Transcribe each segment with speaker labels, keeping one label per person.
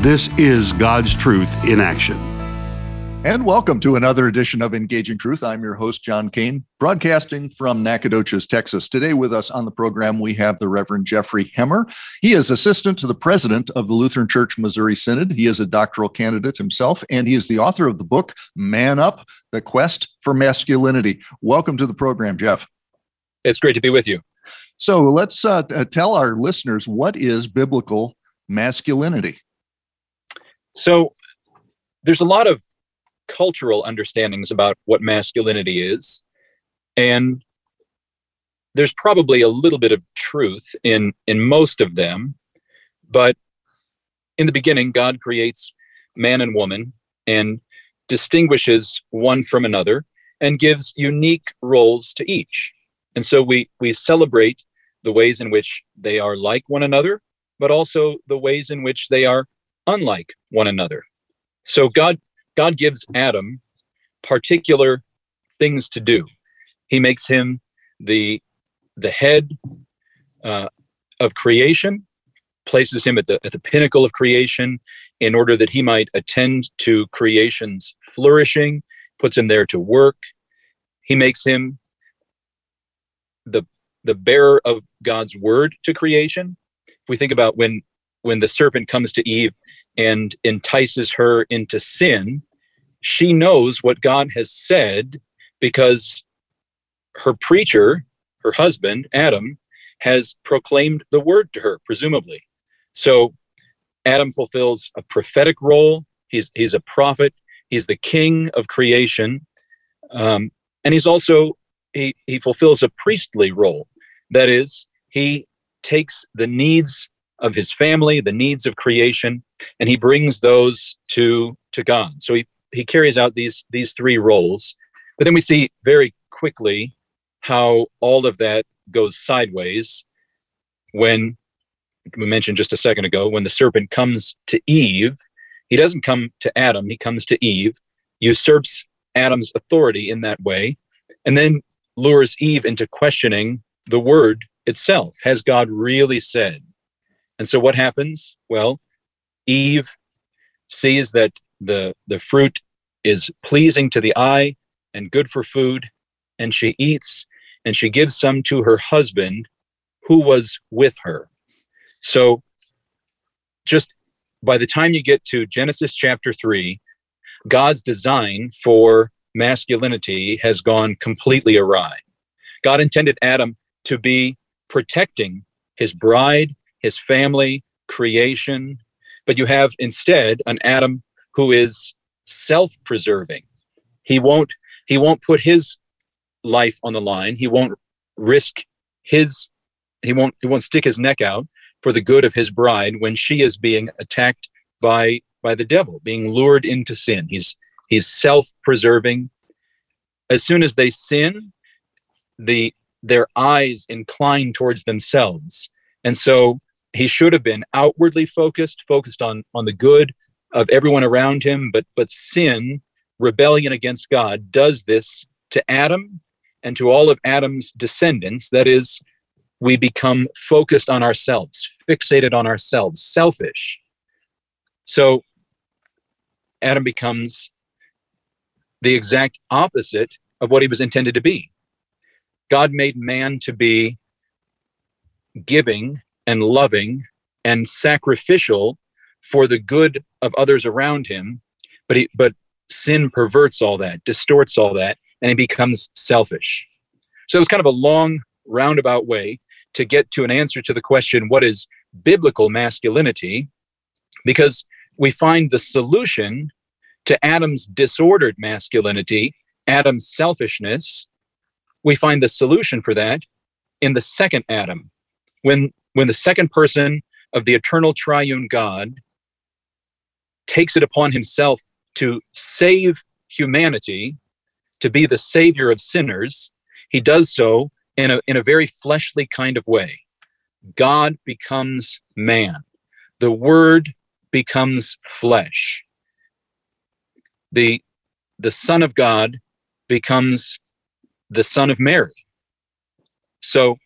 Speaker 1: This is God's Truth in Action.
Speaker 2: And welcome to another edition of Engaging Truth. I'm your host, John Kane, broadcasting from Nacogdoches, Texas. Today, with us on the program, we have the Reverend Jeffrey Hemmer. He is assistant to the president of the Lutheran Church Missouri Synod. He is a doctoral candidate himself, and he is the author of the book, Man Up The Quest for Masculinity. Welcome to the program, Jeff.
Speaker 3: It's great to be with you.
Speaker 2: So, let's uh, tell our listeners what is biblical masculinity?
Speaker 3: So there's a lot of cultural understandings about what masculinity is. And there's probably a little bit of truth in in most of them but in the beginning god creates man and woman and distinguishes one from another and gives unique roles to each and so we we celebrate the ways in which they are like one another but also the ways in which they are unlike one another. So God God gives Adam particular things to do. He makes him the the head uh, of creation, places him at the at the pinnacle of creation in order that he might attend to creation's flourishing, puts him there to work. He makes him the the bearer of God's word to creation. If we think about when when the serpent comes to Eve and entices her into sin, she knows what God has said because her preacher, her husband, Adam, has proclaimed the word to her, presumably. So Adam fulfills a prophetic role. He's, he's a prophet. He's the king of creation. Um, and he's also, he, he fulfills a priestly role. That is, he takes the needs of his family, the needs of creation, and he brings those to to God. So he he carries out these these three roles. But then we see very quickly how all of that goes sideways when we mentioned just a second ago when the serpent comes to Eve, he doesn't come to Adam, he comes to Eve, usurps Adam's authority in that way, and then lures Eve into questioning the word itself. Has God really said? And so what happens? Well, Eve sees that the, the fruit is pleasing to the eye and good for food, and she eats and she gives some to her husband who was with her. So, just by the time you get to Genesis chapter 3, God's design for masculinity has gone completely awry. God intended Adam to be protecting his bride his family, creation, but you have instead an Adam who is self-preserving. He won't he won't put his life on the line. He won't risk his he won't he won't stick his neck out for the good of his bride when she is being attacked by by the devil, being lured into sin. He's he's self-preserving. As soon as they sin, the their eyes incline towards themselves. And so he should have been outwardly focused, focused on on the good of everyone around him, but but sin, rebellion against God does this to Adam and to all of Adam's descendants. That is, we become focused on ourselves, fixated on ourselves, selfish. So Adam becomes the exact opposite of what he was intended to be. God made man to be giving and loving and sacrificial for the good of others around him but he but sin perverts all that distorts all that and he becomes selfish so it was kind of a long roundabout way to get to an answer to the question what is biblical masculinity because we find the solution to Adam's disordered masculinity, Adam's selfishness, we find the solution for that in the second Adam. When when the second person of the eternal triune God takes it upon himself to save humanity, to be the savior of sinners, he does so in a, in a very fleshly kind of way. God becomes man, the word becomes flesh. The, the Son of God becomes the Son of Mary. So,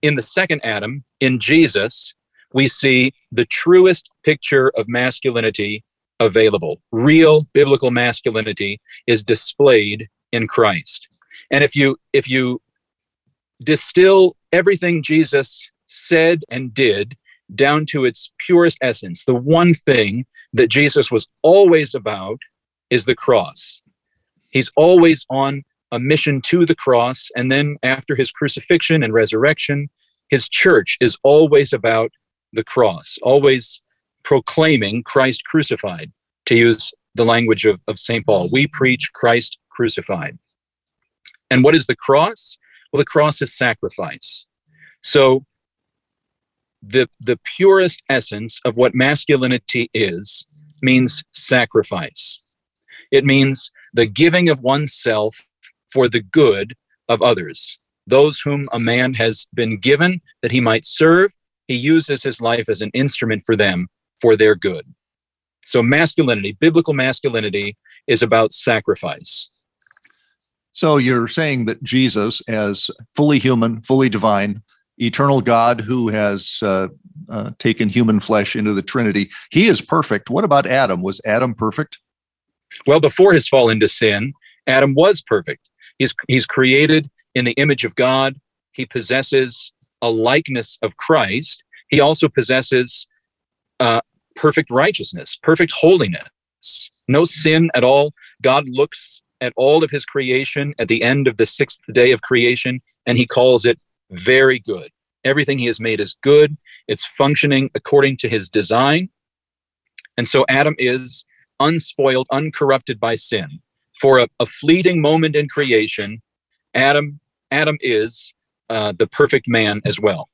Speaker 3: in the second Adam, in Jesus, we see the truest picture of masculinity available. Real biblical masculinity is displayed in Christ. And if you if you distill everything Jesus said and did down to its purest essence, the one thing that Jesus was always about is the cross. He's always on a mission to the cross. And then after his crucifixion and resurrection, his church is always about the cross, always proclaiming Christ crucified, to use the language of, of St. Paul. We preach Christ crucified. And what is the cross? Well, the cross is sacrifice. So the the purest essence of what masculinity is means sacrifice. It means the giving of oneself for the good of others. Those whom a man has been given that he might serve, he uses his life as an instrument for them for their good. So, masculinity, biblical masculinity, is about sacrifice.
Speaker 2: So, you're saying that Jesus, as fully human, fully divine, eternal God who has uh, uh, taken human flesh into the Trinity, he is perfect. What about Adam? Was Adam perfect?
Speaker 3: Well, before his fall into sin, Adam was perfect. He's, he's created in the image of God. He possesses a likeness of Christ. He also possesses uh, perfect righteousness, perfect holiness, no sin at all. God looks at all of his creation at the end of the sixth day of creation, and he calls it very good. Everything he has made is good, it's functioning according to his design. And so Adam is unspoiled, uncorrupted by sin. For a, a fleeting moment in creation, Adam Adam is uh, the perfect man as well.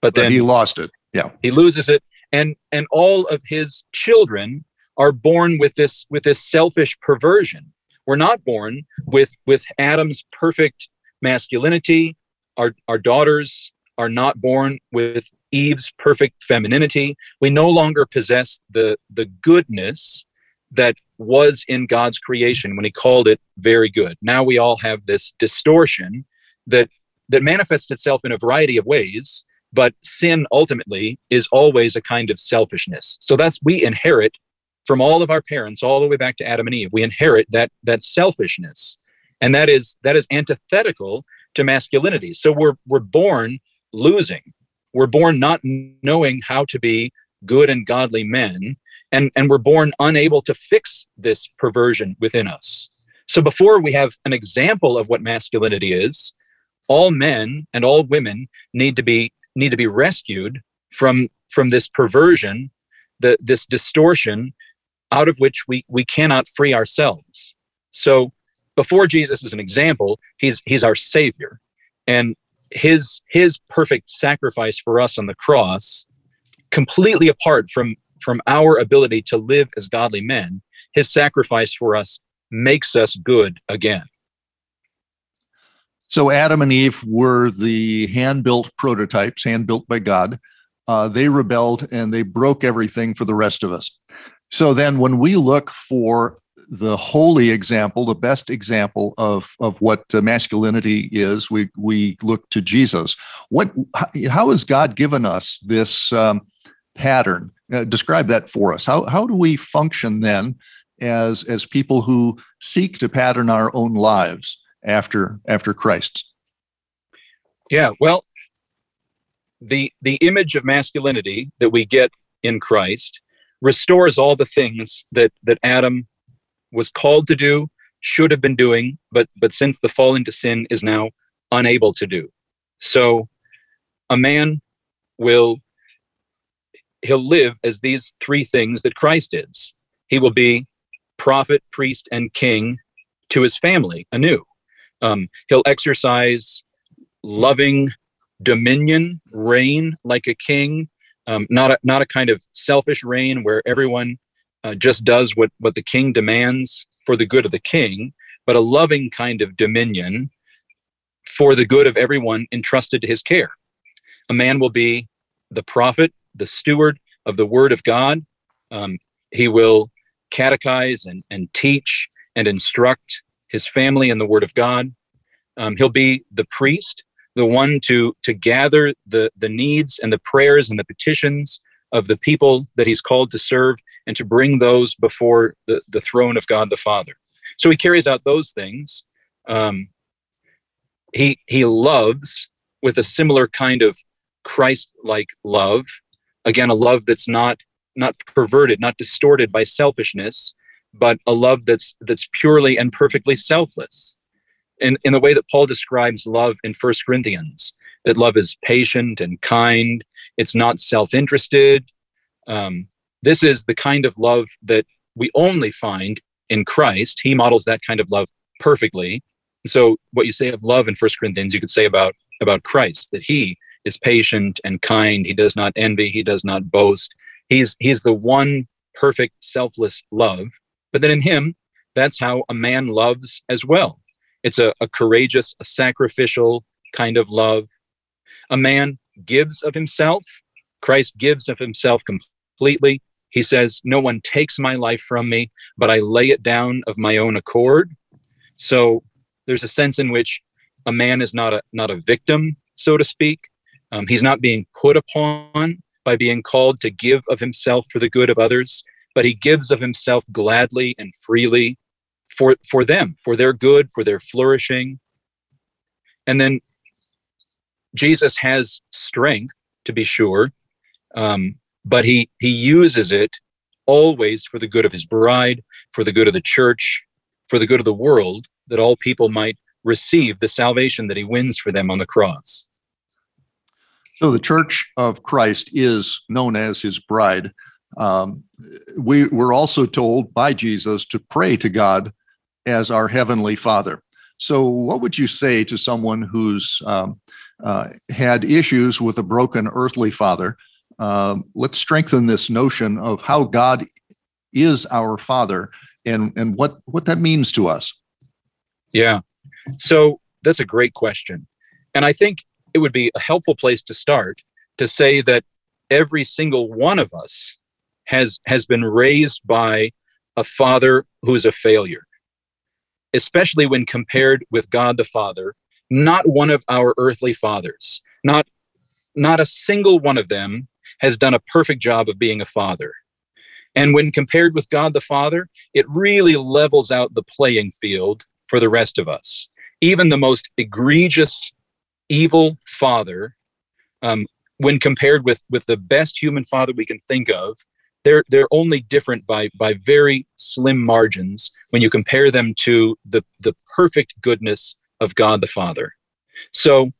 Speaker 2: But then but he lost it. Yeah.
Speaker 3: He loses it and and all of his children are born with this with this selfish perversion. We're not born with with Adam's perfect masculinity. Our our daughters are not born with Eve's perfect femininity. We no longer possess the the goodness that was in God's creation when he called it very good. Now we all have this distortion that that manifests itself in a variety of ways but sin ultimately is always a kind of selfishness. So that's we inherit from all of our parents all the way back to adam and eve. We inherit that that selfishness. And that is that is antithetical to masculinity. So we're we're born losing. We're born not knowing how to be good and godly men and and we're born unable to fix this perversion within us. So before we have an example of what masculinity is all men and all women need to be need to be rescued from from this perversion the this distortion out of which we we cannot free ourselves. So before jesus is an example he's he's our savior. And his his perfect sacrifice for us on the cross completely apart from from our ability to live as godly men his sacrifice for us makes us good again
Speaker 2: so Adam and Eve were the hand built prototypes, hand built by God. Uh, they rebelled and they broke everything for the rest of us. So then when we look for the holy example, the best example of, of what masculinity is, we, we look to Jesus. What, how has God given us this um, pattern? Uh, describe that for us. How, how do we function then as, as people who seek to pattern our own lives? after after Christ.
Speaker 3: Yeah, well, the the image of masculinity that we get in Christ restores all the things that that Adam was called to do, should have been doing, but but since the fall into sin is now unable to do. So a man will he'll live as these three things that Christ is. He will be prophet, priest, and king to his family anew. Um, he'll exercise loving dominion, reign like a king, um, not a, not a kind of selfish reign where everyone uh, just does what, what the king demands for the good of the king, but a loving kind of dominion for the good of everyone entrusted to his care. A man will be the prophet, the steward of the word of God. Um, he will catechize and, and teach and instruct his family in the word of God. Um, he'll be the priest, the one to, to gather the, the needs and the prayers and the petitions of the people that he's called to serve and to bring those before the, the throne of God the Father. So he carries out those things. Um, he he loves with a similar kind of Christ-like love. Again, a love that's not not perverted, not distorted by selfishness, but a love that's that's purely and perfectly selfless. In in the way that Paul describes love in First Corinthians, that love is patient and kind. It's not self-interested. Um, this is the kind of love that we only find in Christ. He models that kind of love perfectly. And so what you say of love in First Corinthians, you could say about about Christ, that he is patient and kind. He does not envy. He does not boast. He's he's the one perfect, selfless love. But then in him, that's how a man loves as well. It's a, a courageous, a sacrificial kind of love. A man gives of himself. Christ gives of himself completely. He says, No one takes my life from me, but I lay it down of my own accord. So there's a sense in which a man is not a not a victim, so to speak. Um, he's not being put upon by being called to give of himself for the good of others, but he gives of himself gladly and freely for for them, for their good, for their flourishing. And then Jesus has strength, to be sure, um, but he he uses it always for the good of his bride, for the good of the church, for the good of the world, that all people might receive the salvation that he wins for them on the cross.
Speaker 2: So the Church of Christ is known as his bride. Um, we were also told by Jesus to pray to God as our heavenly Father. So, what would you say to someone who's um, uh, had issues with a broken earthly father? Uh, let's strengthen this notion of how God is our Father and and what what that means to us.
Speaker 3: Yeah. So that's a great question. And I think it would be a helpful place to start to say that every single one of us has has been raised by a father who is a failure especially when compared with God the Father not one of our earthly fathers not not a single one of them has done a perfect job of being a father and when compared with God the Father it really levels out the playing field for the rest of us. Even the most egregious evil father, um, when compared with, with the best human father we can think of, they're, they're only different by, by very slim margins when you compare them to the, the perfect goodness of God the Father. So,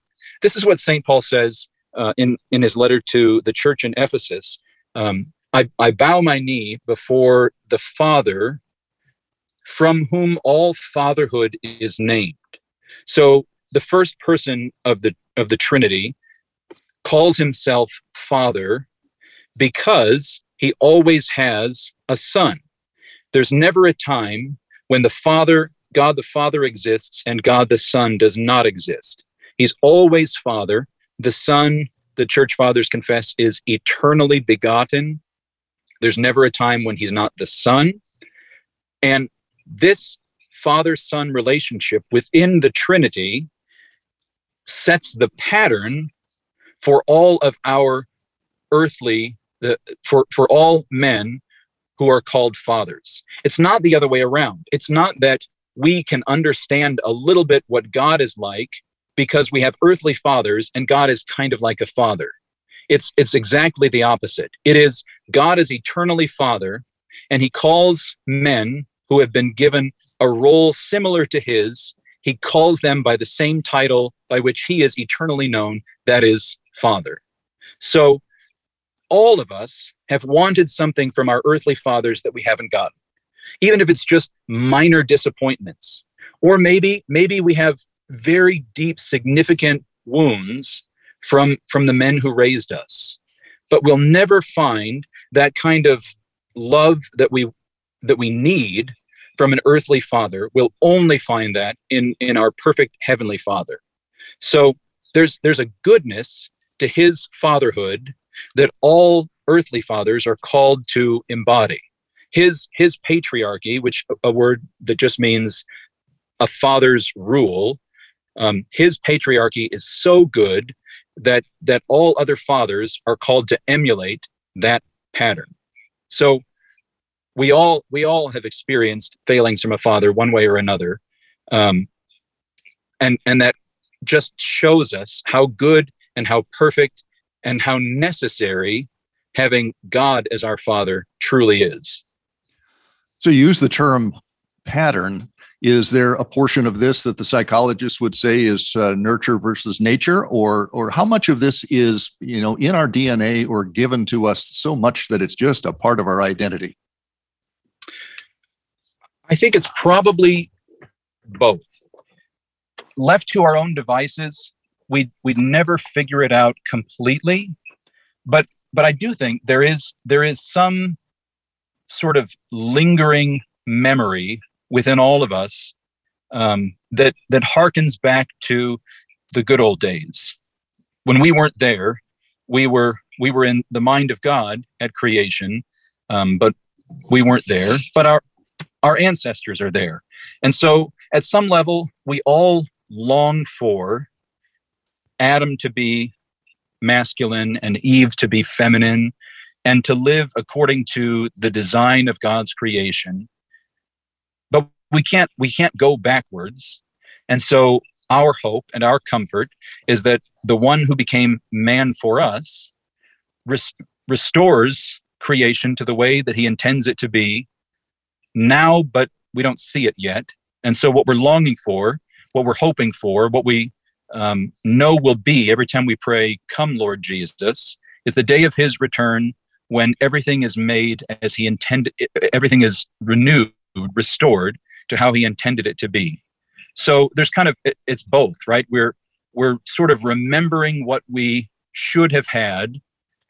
Speaker 3: this is what St. Paul says uh, in, in his letter to the church in Ephesus. Um, I, I bow my knee before the Father from whom all fatherhood is named. So the first person of the of the Trinity calls himself Father because he always has a son. There's never a time when the Father, God the Father exists and God the Son does not exist. He's always Father. The Son, the church fathers confess, is eternally begotten. There's never a time when he's not the Son. And this father son relationship within the Trinity sets the pattern for all of our earthly the, for for all men who are called fathers. It's not the other way around. It's not that we can understand a little bit what god is like because we have earthly fathers and god is kind of like a father. It's it's exactly the opposite. It is god is eternally father and he calls men who have been given a role similar to his. He calls them by the same title by which he is eternally known, that is, Father. So all of us have wanted something from our earthly fathers that we haven't gotten, even if it's just minor disappointments. Or maybe, maybe we have very deep, significant wounds from, from the men who raised us. But we'll never find that kind of love that we that we need from an earthly father we'll only find that in in our perfect heavenly father so there's there's a goodness to his fatherhood that all earthly fathers are called to embody. His his patriarchy which a word that just means a father's rule um, his patriarchy is so good that that all other fathers are called to emulate that pattern. So we all we all have experienced failings from a father one way or another um, and and that just shows us how good and how perfect and how necessary having god as our father truly is.
Speaker 2: So you use the term pattern. Is there a portion of this that the psychologists would say is uh, nurture versus nature? Or or how much of this is you know in our dna or given to us so much that it's just a part of our identity?
Speaker 3: I think it's probably both. Left to our own devices, we we'd never figure it out completely. But but I do think there is there is some sort of lingering memory within all of us um, that that harkens back to the good old days when we weren't there. We were we were in the mind of God at creation, um, but we weren't there. But our our ancestors are there. And so, at some level, we all long for Adam to be masculine and Eve to be feminine and to live according to the design of God's creation. But we can't we can't go backwards. And so our hope and our comfort is that the one who became man for us res- restores creation to the way that he intends it to be now, but we don't see it yet. And so, what we're longing for, what we're hoping for, what we um, know will be every time we pray, Come, Lord Jesus, is the day of his return when everything is made as he intended, everything is renewed, restored to how he intended it to be. So, there's kind of, it's both, right? We're, we're sort of remembering what we should have had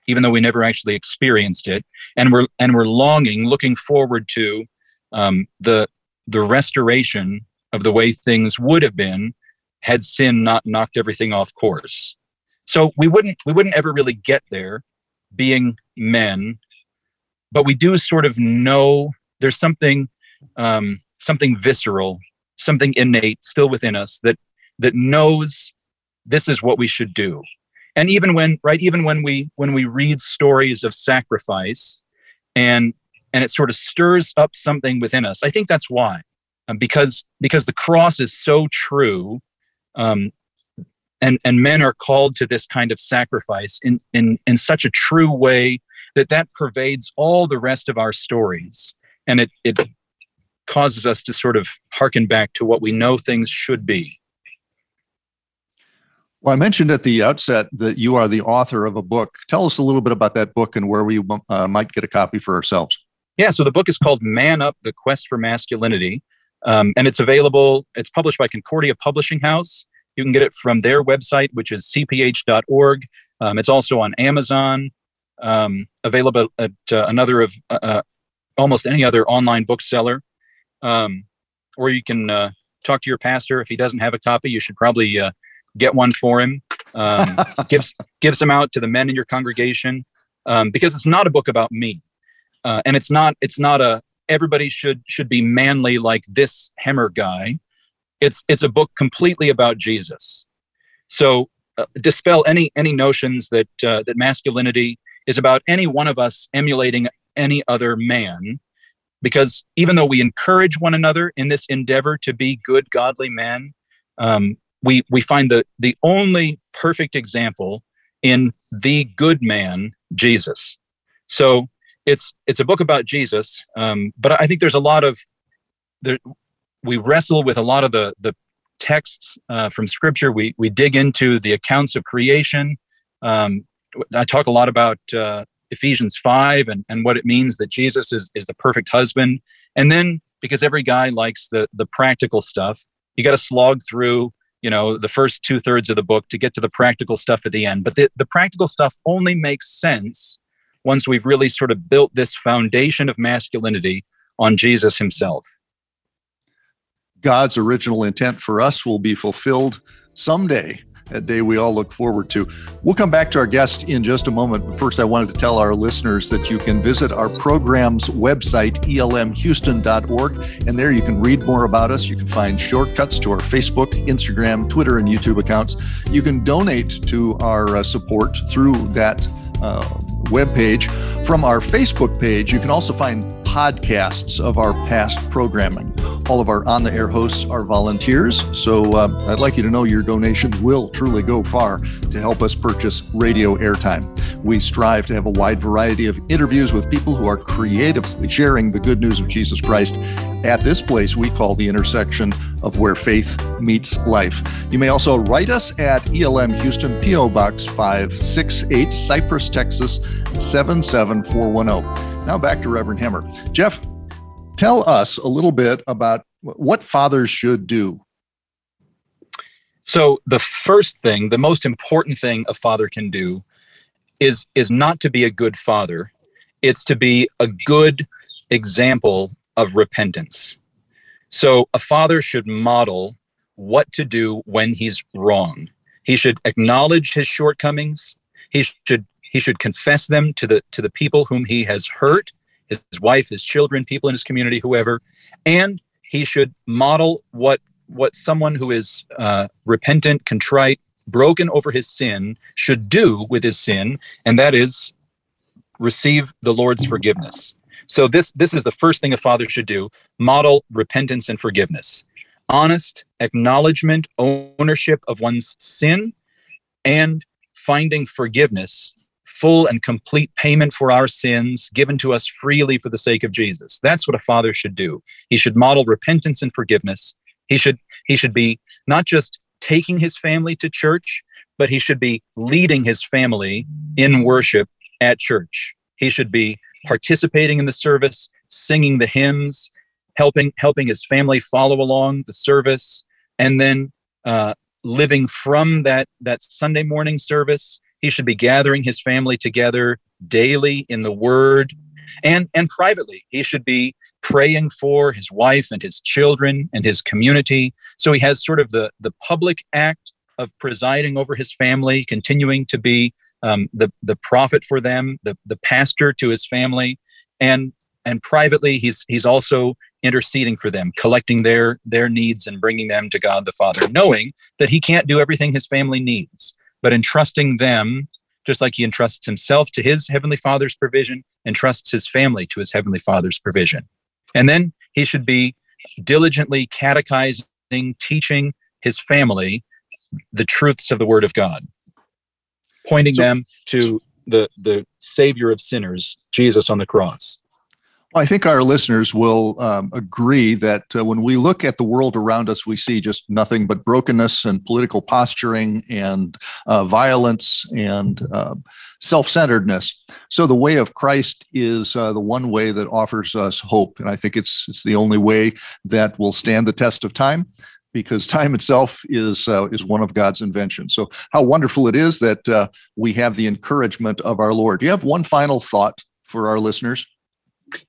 Speaker 3: even though we never actually experienced it and we're and we're longing looking forward to um, the the restoration of the way things would have been had sin not knocked everything off course. So we wouldn't we wouldn't ever really get there being men, but we do sort of know there's something um, something visceral, something innate still within us that that knows this is what we should do. And even when right, even when we when we read stories of sacrifice and and it sort of stirs up something within us. I think that's why, um, because because the cross is so true, um, and and men are called to this kind of sacrifice in in in such a true way that that pervades all the rest of our stories, and it it causes us to sort of harken back to what we know things should be.
Speaker 2: Well, I mentioned at the outset that you are the author of a book. Tell us a little bit about that book and where we uh, might get a copy for ourselves.
Speaker 3: Yeah, so the book is called Man Up The Quest for Masculinity. Um, and it's available, it's published by Concordia Publishing House. You can get it from their website, which is cph.org. Um, it's also on Amazon, um, available at uh, another of uh, uh, almost any other online bookseller. Um, or you can uh, talk to your pastor. If he doesn't have a copy, you should probably uh, get one for him. Um, gives gives them out to the men in your congregation um, because it's not a book about me uh, and it's not it's not a everybody should should be manly like this Hemmer guy. It's it's a book completely about Jesus. So uh, dispel any any notions that uh, that masculinity is about any one of us emulating any other man because even though we encourage one another in this endeavor to be good godly men um, we we find the the only perfect example in the good man jesus so it's it's a book about Jesus, um, but I think there's a lot of there. We wrestle with a lot of the the texts uh, from Scripture. We we dig into the accounts of creation. Um, I talk a lot about uh, Ephesians five and and what it means that Jesus is is the perfect husband. And then because every guy likes the the practical stuff, you got to slog through you know the first two thirds of the book to get to the practical stuff at the end. But the the practical stuff only makes sense once we've really sort of built this foundation of masculinity on Jesus himself.
Speaker 2: God's original intent for us will be fulfilled someday a day we all look forward to. We'll come back to our guest in just a moment. But first, I wanted to tell our listeners that you can visit our program's website, elmhouston.org, and there you can read more about us. You can find shortcuts to our Facebook, Instagram, Twitter, and YouTube accounts. You can donate to our uh, support through that uh, webpage. From our Facebook page, you can also find podcasts of our past programming. All of our on the air hosts are volunteers, so uh, I'd like you to know your donations will truly go far to help us purchase radio airtime. We strive to have a wide variety of interviews with people who are creatively sharing the good news of Jesus Christ at this place we call the intersection of where faith meets life. You may also write us at ELM Houston, P.O. Box 568, Cypress, Texas 77410. Now back to Reverend Hemmer. Jeff, tell us a little bit about what fathers should do.
Speaker 3: So the first thing, the most important thing a father can do is is not to be a good father. It's to be a good example of repentance. So a father should model what to do when he's wrong. He should acknowledge his shortcomings. He should he should confess them to the to the people whom he has hurt, his, wife, his children, people in his community, whoever, and he should model what what someone who is uh, repentant, contrite, broken over his sin should do with his sin, and that is receive the Lord's forgiveness. So this this is the first thing a father should do: model repentance and forgiveness, honest acknowledgement, ownership of one's sin, and finding forgiveness full and complete payment for our sins given to us freely for the sake of Jesus. That's what a father should do. He should model repentance and forgiveness. He should he should be not just taking his family to church, but he should be leading his family in worship at church. He should be participating in the service, singing the hymns, helping helping his family follow along the service, and then uh, living from that that Sunday morning service he should be gathering his family together daily in the word and, and privately. He should be praying for his wife and his children and his community. So he has sort of the, the public act of presiding over his family, continuing to be um, the, the prophet for them, the, the pastor to his family. And, and privately, he's, he's also interceding for them, collecting their, their needs and bringing them to God the Father, knowing that he can't do everything his family needs but entrusting them, just like he entrusts himself to his heavenly father's provision, entrusts his family to his heavenly father's provision. And then he should be diligently catechizing, teaching his family the truths of the word of God, pointing so, them to the, the savior of sinners, Jesus on the cross.
Speaker 2: I think our listeners will um, agree that uh, when we look at the world around us, we see just nothing but brokenness and political posturing and uh, violence and uh, self centeredness. So, the way of Christ is uh, the one way that offers us hope. And I think it's, it's the only way that will stand the test of time because time itself is uh, is one of God's inventions. So how wonderful it is that uh, we have the encouragement of our Lord. Do you have one final thought for our listeners?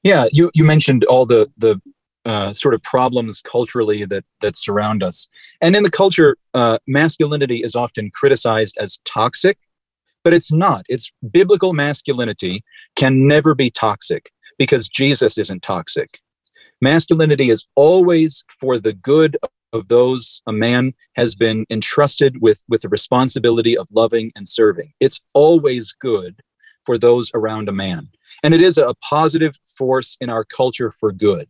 Speaker 3: Yeah, you you mentioned all the the uh, sort of problems culturally that that surround us, and in the culture, uh, masculinity is often criticized as toxic, but it's not. It's biblical masculinity can never be toxic because Jesus isn't toxic. Masculinity is always for the good of those a man has been entrusted with with the responsibility of loving and serving. It's always good for those around a man. And it is a positive force in our culture for good.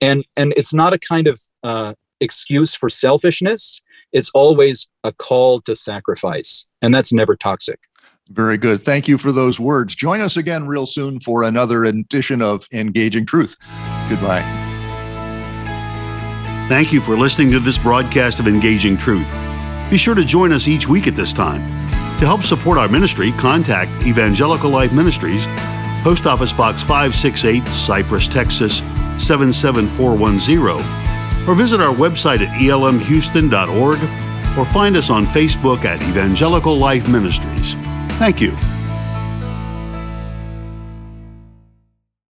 Speaker 3: And and it's not a kind of uh, excuse for selfishness. It's always a call to sacrifice. And that's never toxic.
Speaker 2: Very good. Thank you for those words. Join us again real soon for another edition of engaging truth. Goodbye
Speaker 1: thank you for listening to this broadcast of engaging truth be sure to join us each week at this time to help support our ministry contact evangelical life ministries Post Office Box 568, Cypress, Texas 77410, or visit our website at elmhouston.org or find us on Facebook at Evangelical Life Ministries. Thank you.